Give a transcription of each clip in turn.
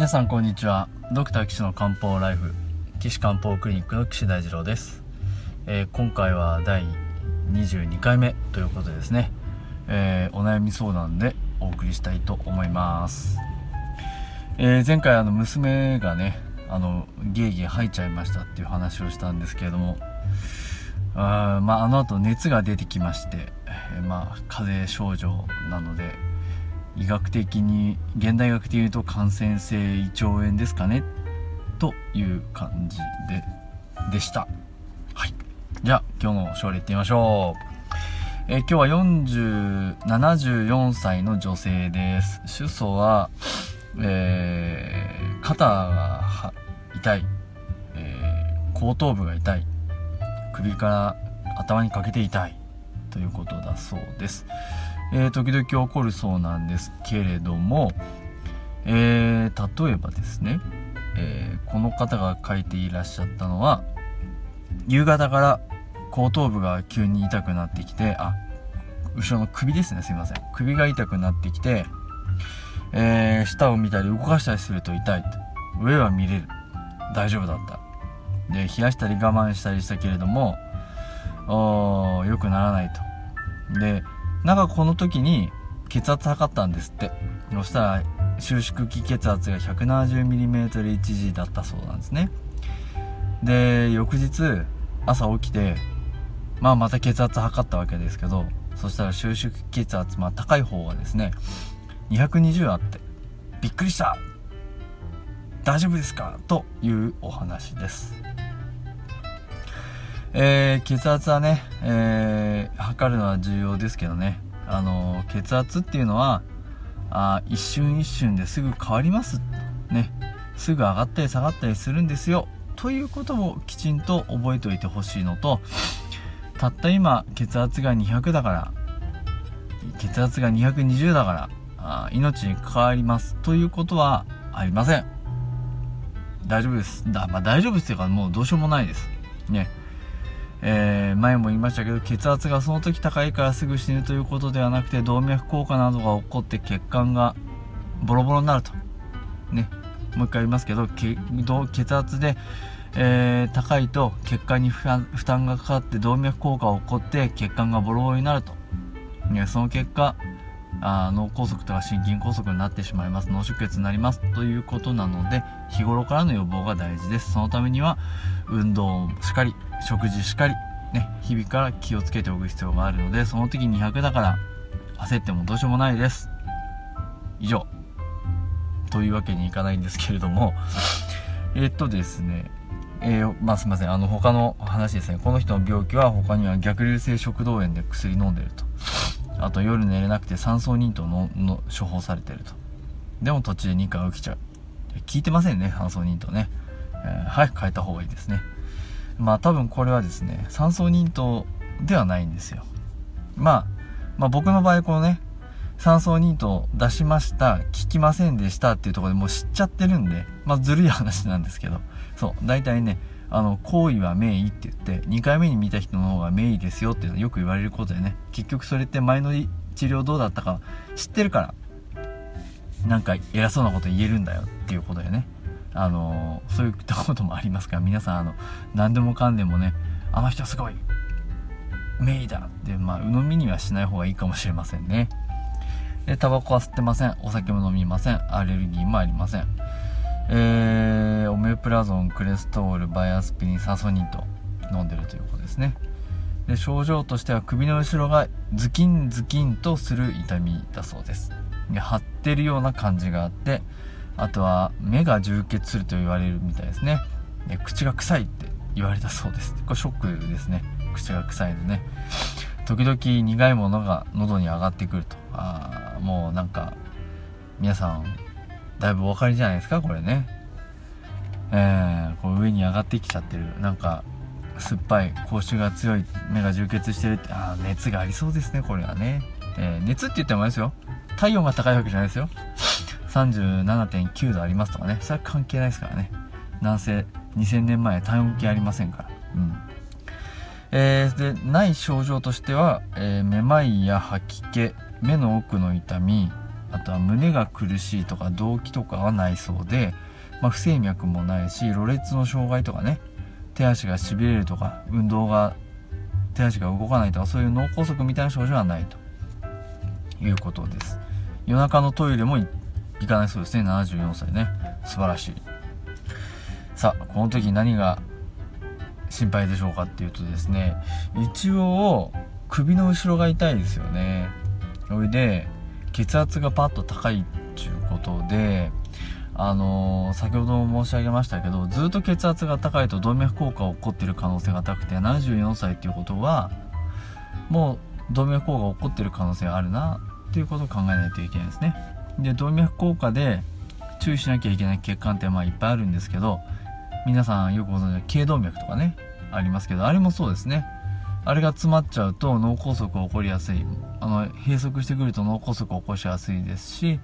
皆さんこんにちは。ドクター岸の漢方ライフ岸漢方クリニックの岸大二郎です、えー、今回は第22回目ということでですね、えー、お悩み相談でお送りしたいと思います、えー、前回あの娘がねあのゲーゲー吐いちゃいましたっていう話をしたんですけれどもあまああの後熱が出てきまして、えまあ風邪症状なので医学的に現代学的に言うと感染性胃腸炎ですかねという感じででした。はい。じゃあ今日の症例いってみましょう。え今日は474歳の女性です。主訴は、えー、肩が痛い、えー、後頭部が痛い。首から頭にかけて痛い。ということだそうです。えー、時々起こるそうなんですけれども、えー、例えばですね、えー、この方が書いていらっしゃったのは夕方から後頭部が急に痛くなってきてあ後ろの首ですねすいません。首が痛くなってきて、えー、下を見たり動かしたりすると痛い。と上は見れる。大丈夫だった。で冷やしたり我慢したりしたけれども良くならないと。でなんかこの時に血圧測ったんですって。そしたら収縮期血圧が 170mmHg だったそうなんですね。で翌日朝起きてまあまた血圧測ったわけですけどそしたら収縮血圧まあ高い方がですね220あってびっくりした。大丈夫ですか？というお話です。えー、血圧はね、えー、測るのは重要ですけどね、あのー、血圧っていうのはあ一瞬一瞬ですぐ変わります。ね。すぐ上がったり下がったりするんですよ。ということをきちんと覚えておいてほしいのとたった今血圧が200だから血圧が220だからあ命に関わります。ということはありません。大丈夫です。だ、まあ、大丈夫っていうかもうどうしようもないです。ね。えー、前も言いましたけど血圧がその時高いからすぐ死ぬということではなくて動脈硬化などが起こって血管がボロボロになると。ねもう一回言いますけど血圧で、えー、高いと血管に負担がかかって動脈硬化が起こって血管がボロボロになると、その結果あ脳梗塞とか心筋梗塞になってしまいます。脳出血になります。ということなので日頃からの予防が大事です。そのためには運動しっかり食事しっかりね日々から気をつけておく必要があるのでその時200だから焦ってもどうしようもないです。以上。というわけにいかないんですけれども。えっとですね。えー、まあすいません。あの他の話ですね。この人の病気は他には逆流性食道炎で薬飲んでると。あと夜寝れなくて酸素忍糖のの処方されてると。でも途中で2回起きちゃう。効いてませんね酸素忍糖ね、えー、早く変えた方がいいですね。まあ多分これはですね酸素忍糖ではないんですよ、まあ、まあ僕の場合このね酸素忍糖出しました効きませんでしたっていうところでもう知っちゃってるんでまあずるい話なんですけど。そう大体ねあの行為は名医って言って2回目に見た人の方が名医ですよっていうのよく言われることでね結局それって前の治療どうだったか知ってるからなんか偉そうなこと言えるんだよっていうことでね。あのそういったこともありますから皆さんあの何でもかんでもねあの人すごい名医だってまあ鵜呑みにはしない方がいいかもしれませんね。でタバコは吸ってません。お酒も飲みません。アレルギーもありません。えー、オメプラゾンクレストールバイアスピリンサソニンと飲んでるということですね。で症状としては首の後ろがズキンズキンとする痛みだそうです。で張ってるような感じがあってあとは目が充血すると言われるみたいですね。で口が臭いって言われたそうです。これショックですね。口が臭いでね。時々苦いものが喉に上がってくると。あもうなんか皆さんだいぶお分かりじゃないですか？これね。えー、こう上に上がってきちゃってる。なんか酸っぱい口臭が強い目が充血してるってあ熱がありそうですねこれはね、えー、熱って言ってもあれですよ。体温が高いわけじゃないですよ。37.9度ありますとかね。それは関係ないですからね。男性2000年前体温計ありませんから。うん。えー、でない症状としては、えー、めまいや吐き気目の奥の痛みあとは胸が苦しいとか動悸とかはないそうで、まあ、不整脈もないしろれつの障害とかね手足がしびれるとか運動が手足が動かないとかそういう脳梗塞みたいな症状はないということです。夜中のトイレも行かないそうですね。74歳ね。素晴らしい。さあこの時何が心配でしょうかっていうとですね一応首の後ろが痛いですよね。それで血圧がパッと高いっていうことであのー、先ほども申し上げましたけどずっと血圧が高いと動脈硬化が起こってる可能性が高くて74歳っていうことはもう動脈硬化が起こってる可能性があるなっていうことを考えないといけないですね。で動脈硬化で注意しなきゃいけない血管ってまあいっぱいあるんですけど皆さんよくご存知の頸動脈とかねありますけどあれもそうですね。あれが詰まっちゃうと脳梗塞起こりやすい。あの閉塞してくると脳梗塞を起こしやすいですし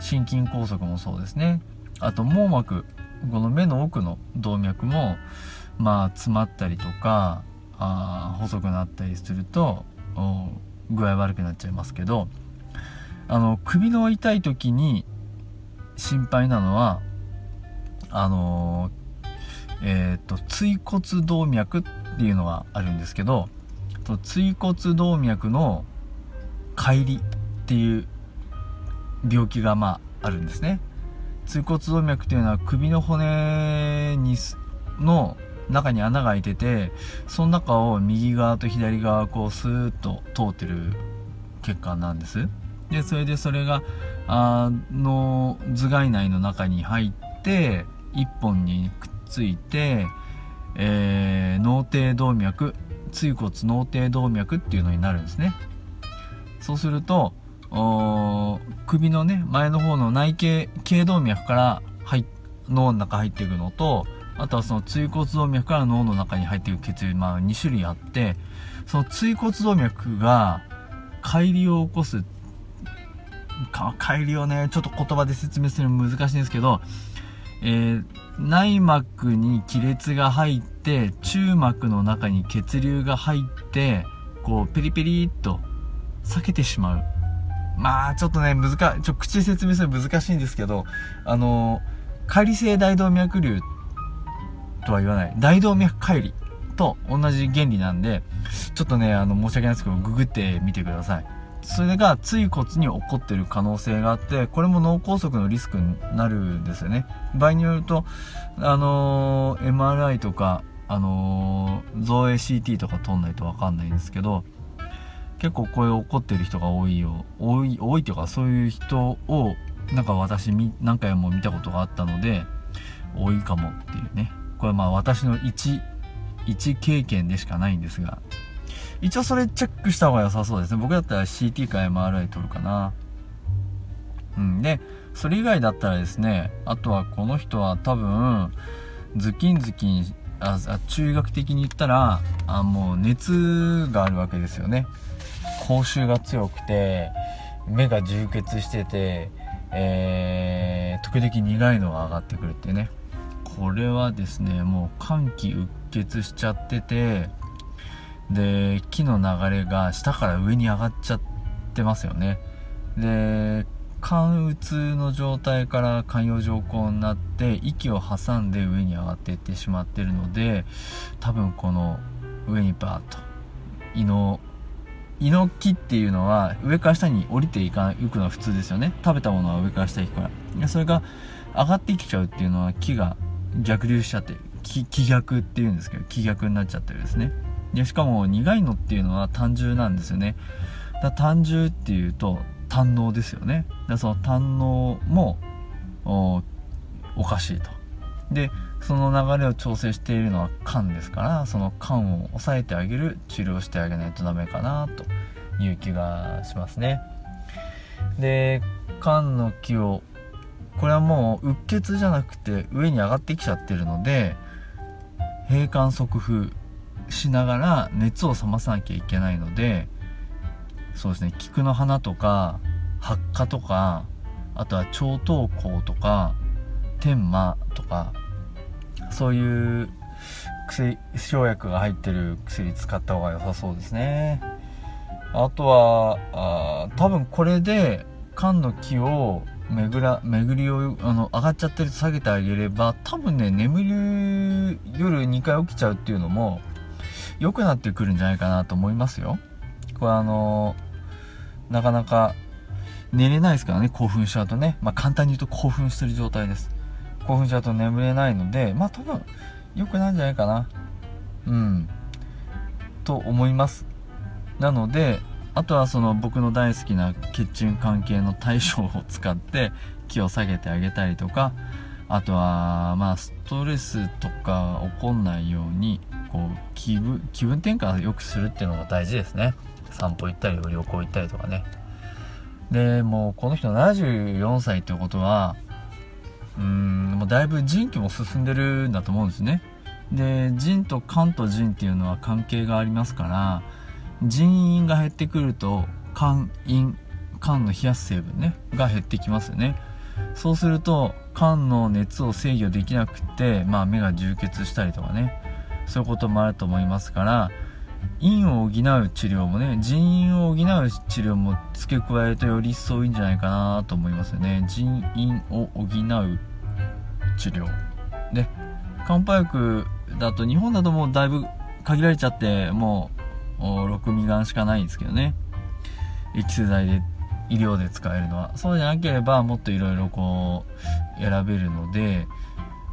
心筋梗塞もそうですね。あと網膜この目の奥の動脈もまあ詰まったりとかあ細くなったりすると具合悪くなっちゃいますけどあの首の痛い時に心配なのはあのえっ、ー、と椎骨動脈っていうのがあるんですけど椎骨動脈の乖離っていう病気がまああるんですね。椎骨動脈っていうのは首の骨にの中に穴が開いててその中を右側と左側こうスーッと通ってる血管なんです。でそれでそれがあの頭蓋内の中に入って1本にくっついて、えー、脳底動脈椎骨脳底動脈っていうのになるんですね。そうすると首のね前の方の内頸頸動脈から入脳の中入っていくのとあとはその椎骨動脈から脳の中に入っていく血流、まあ、2種類あってその椎骨動脈が乖離を起こすって乖離をねちょっと言葉で説明するの難しいんですけど、えー、内膜に亀裂が入って中膜の中に血流が入ってこうペリペリっと避けてしまう。まあちょっとね難ちょ口で説明するの難しいんですけどあの乖離性大動脈瘤とは言わない。大動脈乖離と同じ原理なんでちょっとねあの申し訳ないですけどググってみてください。それが椎骨に起こってる可能性があってこれも脳梗塞のリスクになるんですよね。場合によるとあのー、MRI とかあのー、造影 CT とか取んないと分かんないんですけど結構これ怒ってる人が多いよ。多い多いというかそういう人をなんか私何回も見たことがあったので多いかもっていうね。これまあ私の一一経験でしかないんですが一応それチェックした方が良さそうですね。僕だったら CT か MRI 取るかな。うん。でそれ以外だったらですねあとはこの人は多分ズキンズキンああ中学的に言ったらあもう熱があるわけですよね。口臭が強くて目が充血してて、えー、時々苦いのが上がってくるっていうね。これはですねもう寒気うっ血しちゃっててで木の流れが下から上に上がっちゃってますよね。で関うつの状態から肝葉上行になって息を挟んで上に上がっていってしまってるので多分この上にバーッと胃の胃の木っていうのは上から下に降りていかいくのは普通ですよね。食べたものは上から下行くから。それが上がってきちゃうっていうのは木が逆流しちゃって気逆っていうんですけど気逆になっちゃってるですね。でしかも苦いのっていうのは単純なんですよね。だ単純っていうと胆のですよね。だその胆のもおかしいと。でその流れを調整しているのは肝ですからその肝を抑えてあげる治療してあげないとダメかなという気がしますね。で肝の木をこれはもううっ血じゃなくて上に上がってきちゃってるので閉管側風しながら熱を冷まさなきゃいけないのでそうですね菊の花とか発火とかあとは超糖香とか天麻とかそういう薬生薬が入ってる薬使った方が良さそうですね。あとはあ多分これで缶の木を巡ら巡りをあの上がっちゃってると下げてあげれば多分ね眠る夜2回起きちゃうっていうのも良くなってくるんじゃないかなと思いますよ。これあのなかなか寝れないですからね興奮しちゃうとね。まあ簡単に言うと興奮してる状態です。興奮しちゃうと眠れないのでまあ多分良くないんじゃないかな。うん。と思います。なのであとはその僕の大好きな血中関係の対象を使って気を下げてあげたりとかあとはまあストレスとか起こんないようにこう気分気分転換を良くするっていうのが大事ですね。散歩行ったり旅行行ったりとかね。でもうこの人74歳ってことはうーんもうだいぶ人気も進んでるんだと思うんですね。で腎と肝と腎っていうのは関係がありますから人員が減ってくると肝陰肝の冷やす成分ねが減ってきますよね。そうすると肝の熱を制御できなくって、まあ、目が充血したりとかね。そういうこともあると思いますから陰を補う治療もね人員を補う治療も付け加えるとより一層いいんじゃないかなと思いますよね。人員を補う治療。で漢方薬だと日本だともうだいぶ限られちゃってもう6味丸しかないんですけどね。エキス剤で医療で使えるのは。そうじゃなければもっといろいろこう選べるので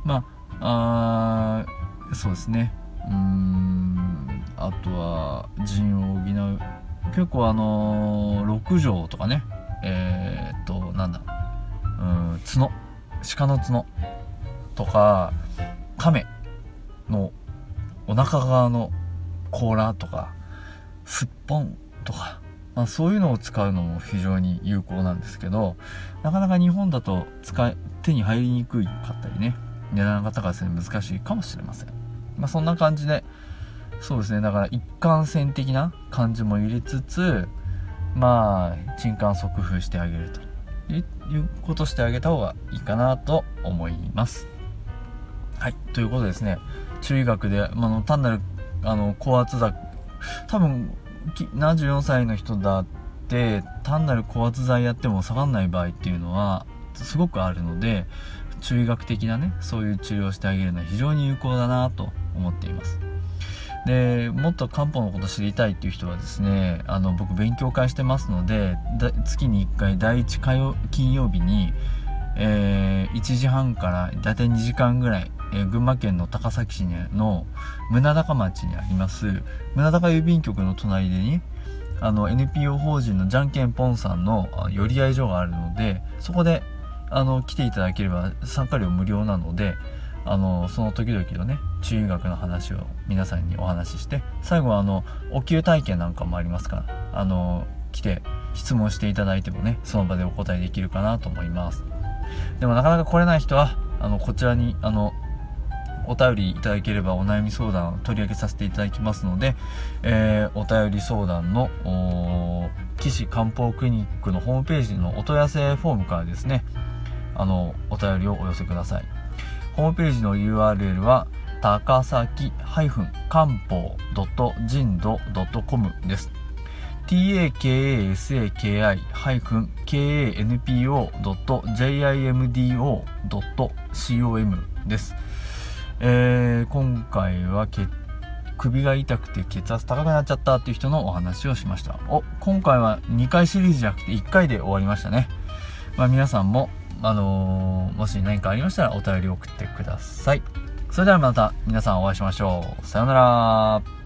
まああそうですね。うんあとは腎を補う。結構あのー、6畳とかね。えー、っとなんだ。うん角。鹿の角。とか亀のお腹側の甲羅とかすっぽんとか、まあ、そういうのを使うのも非常に有効なんですけどなかなか日本だと使い手に入りにくかったりね。値段が高くて難しいかもしれません。まあそんな感じでそうですね。だから一貫性的な感じも入れつつまあ鎮管即封してあげると。いうことしてあげた方がいいかなと思います。はい。ということですね中医学で、まあの単なるあの高圧剤多分74歳の人だって単なる高圧剤やっても下がんない場合っていうのはすごくあるので中医学的なねそういう治療をしてあげるのは非常に有効だなと思っています。でもっと漢方のこと知りたいっていう人はですねあの僕勉強会してますので月に1回第1火曜金曜日に、えー、1時半からだいたい2時間ぐらいえー、群馬県の高崎市の宗高町にあります宗高郵便局の隣でねあの NPO 法人のじゃんけんぽんさんの寄り合い所があるのでそこであの来ていただければ参加料無料なのであのその時々のね中医学の話を皆さんにお話しして最後はあのお灸体験なんかもありますからあの来て質問していただいてもねその場でお答えできるかなと思います。でもなかなか来れない人はあのこちらにあのお便りいただければお悩み相談を取り上げさせていただきますので、えー、お便り相談の岸漢方クリニックのホームページのお問い合わせフォームからですねあのお便りをお寄せくださいホームページの URL は高崎漢方人道 .com です takasaki-kanpo.jimdo.com です。えー、今回は首が痛くて血圧高くなっちゃったっていう人のお話をしました。お、今回は2回シリーズじゃなくて1回で終わりましたね。まあ皆さんも、あのー、もし何かありましたらお便り送ってください。それではまた皆さんお会いしましょう。さようなら。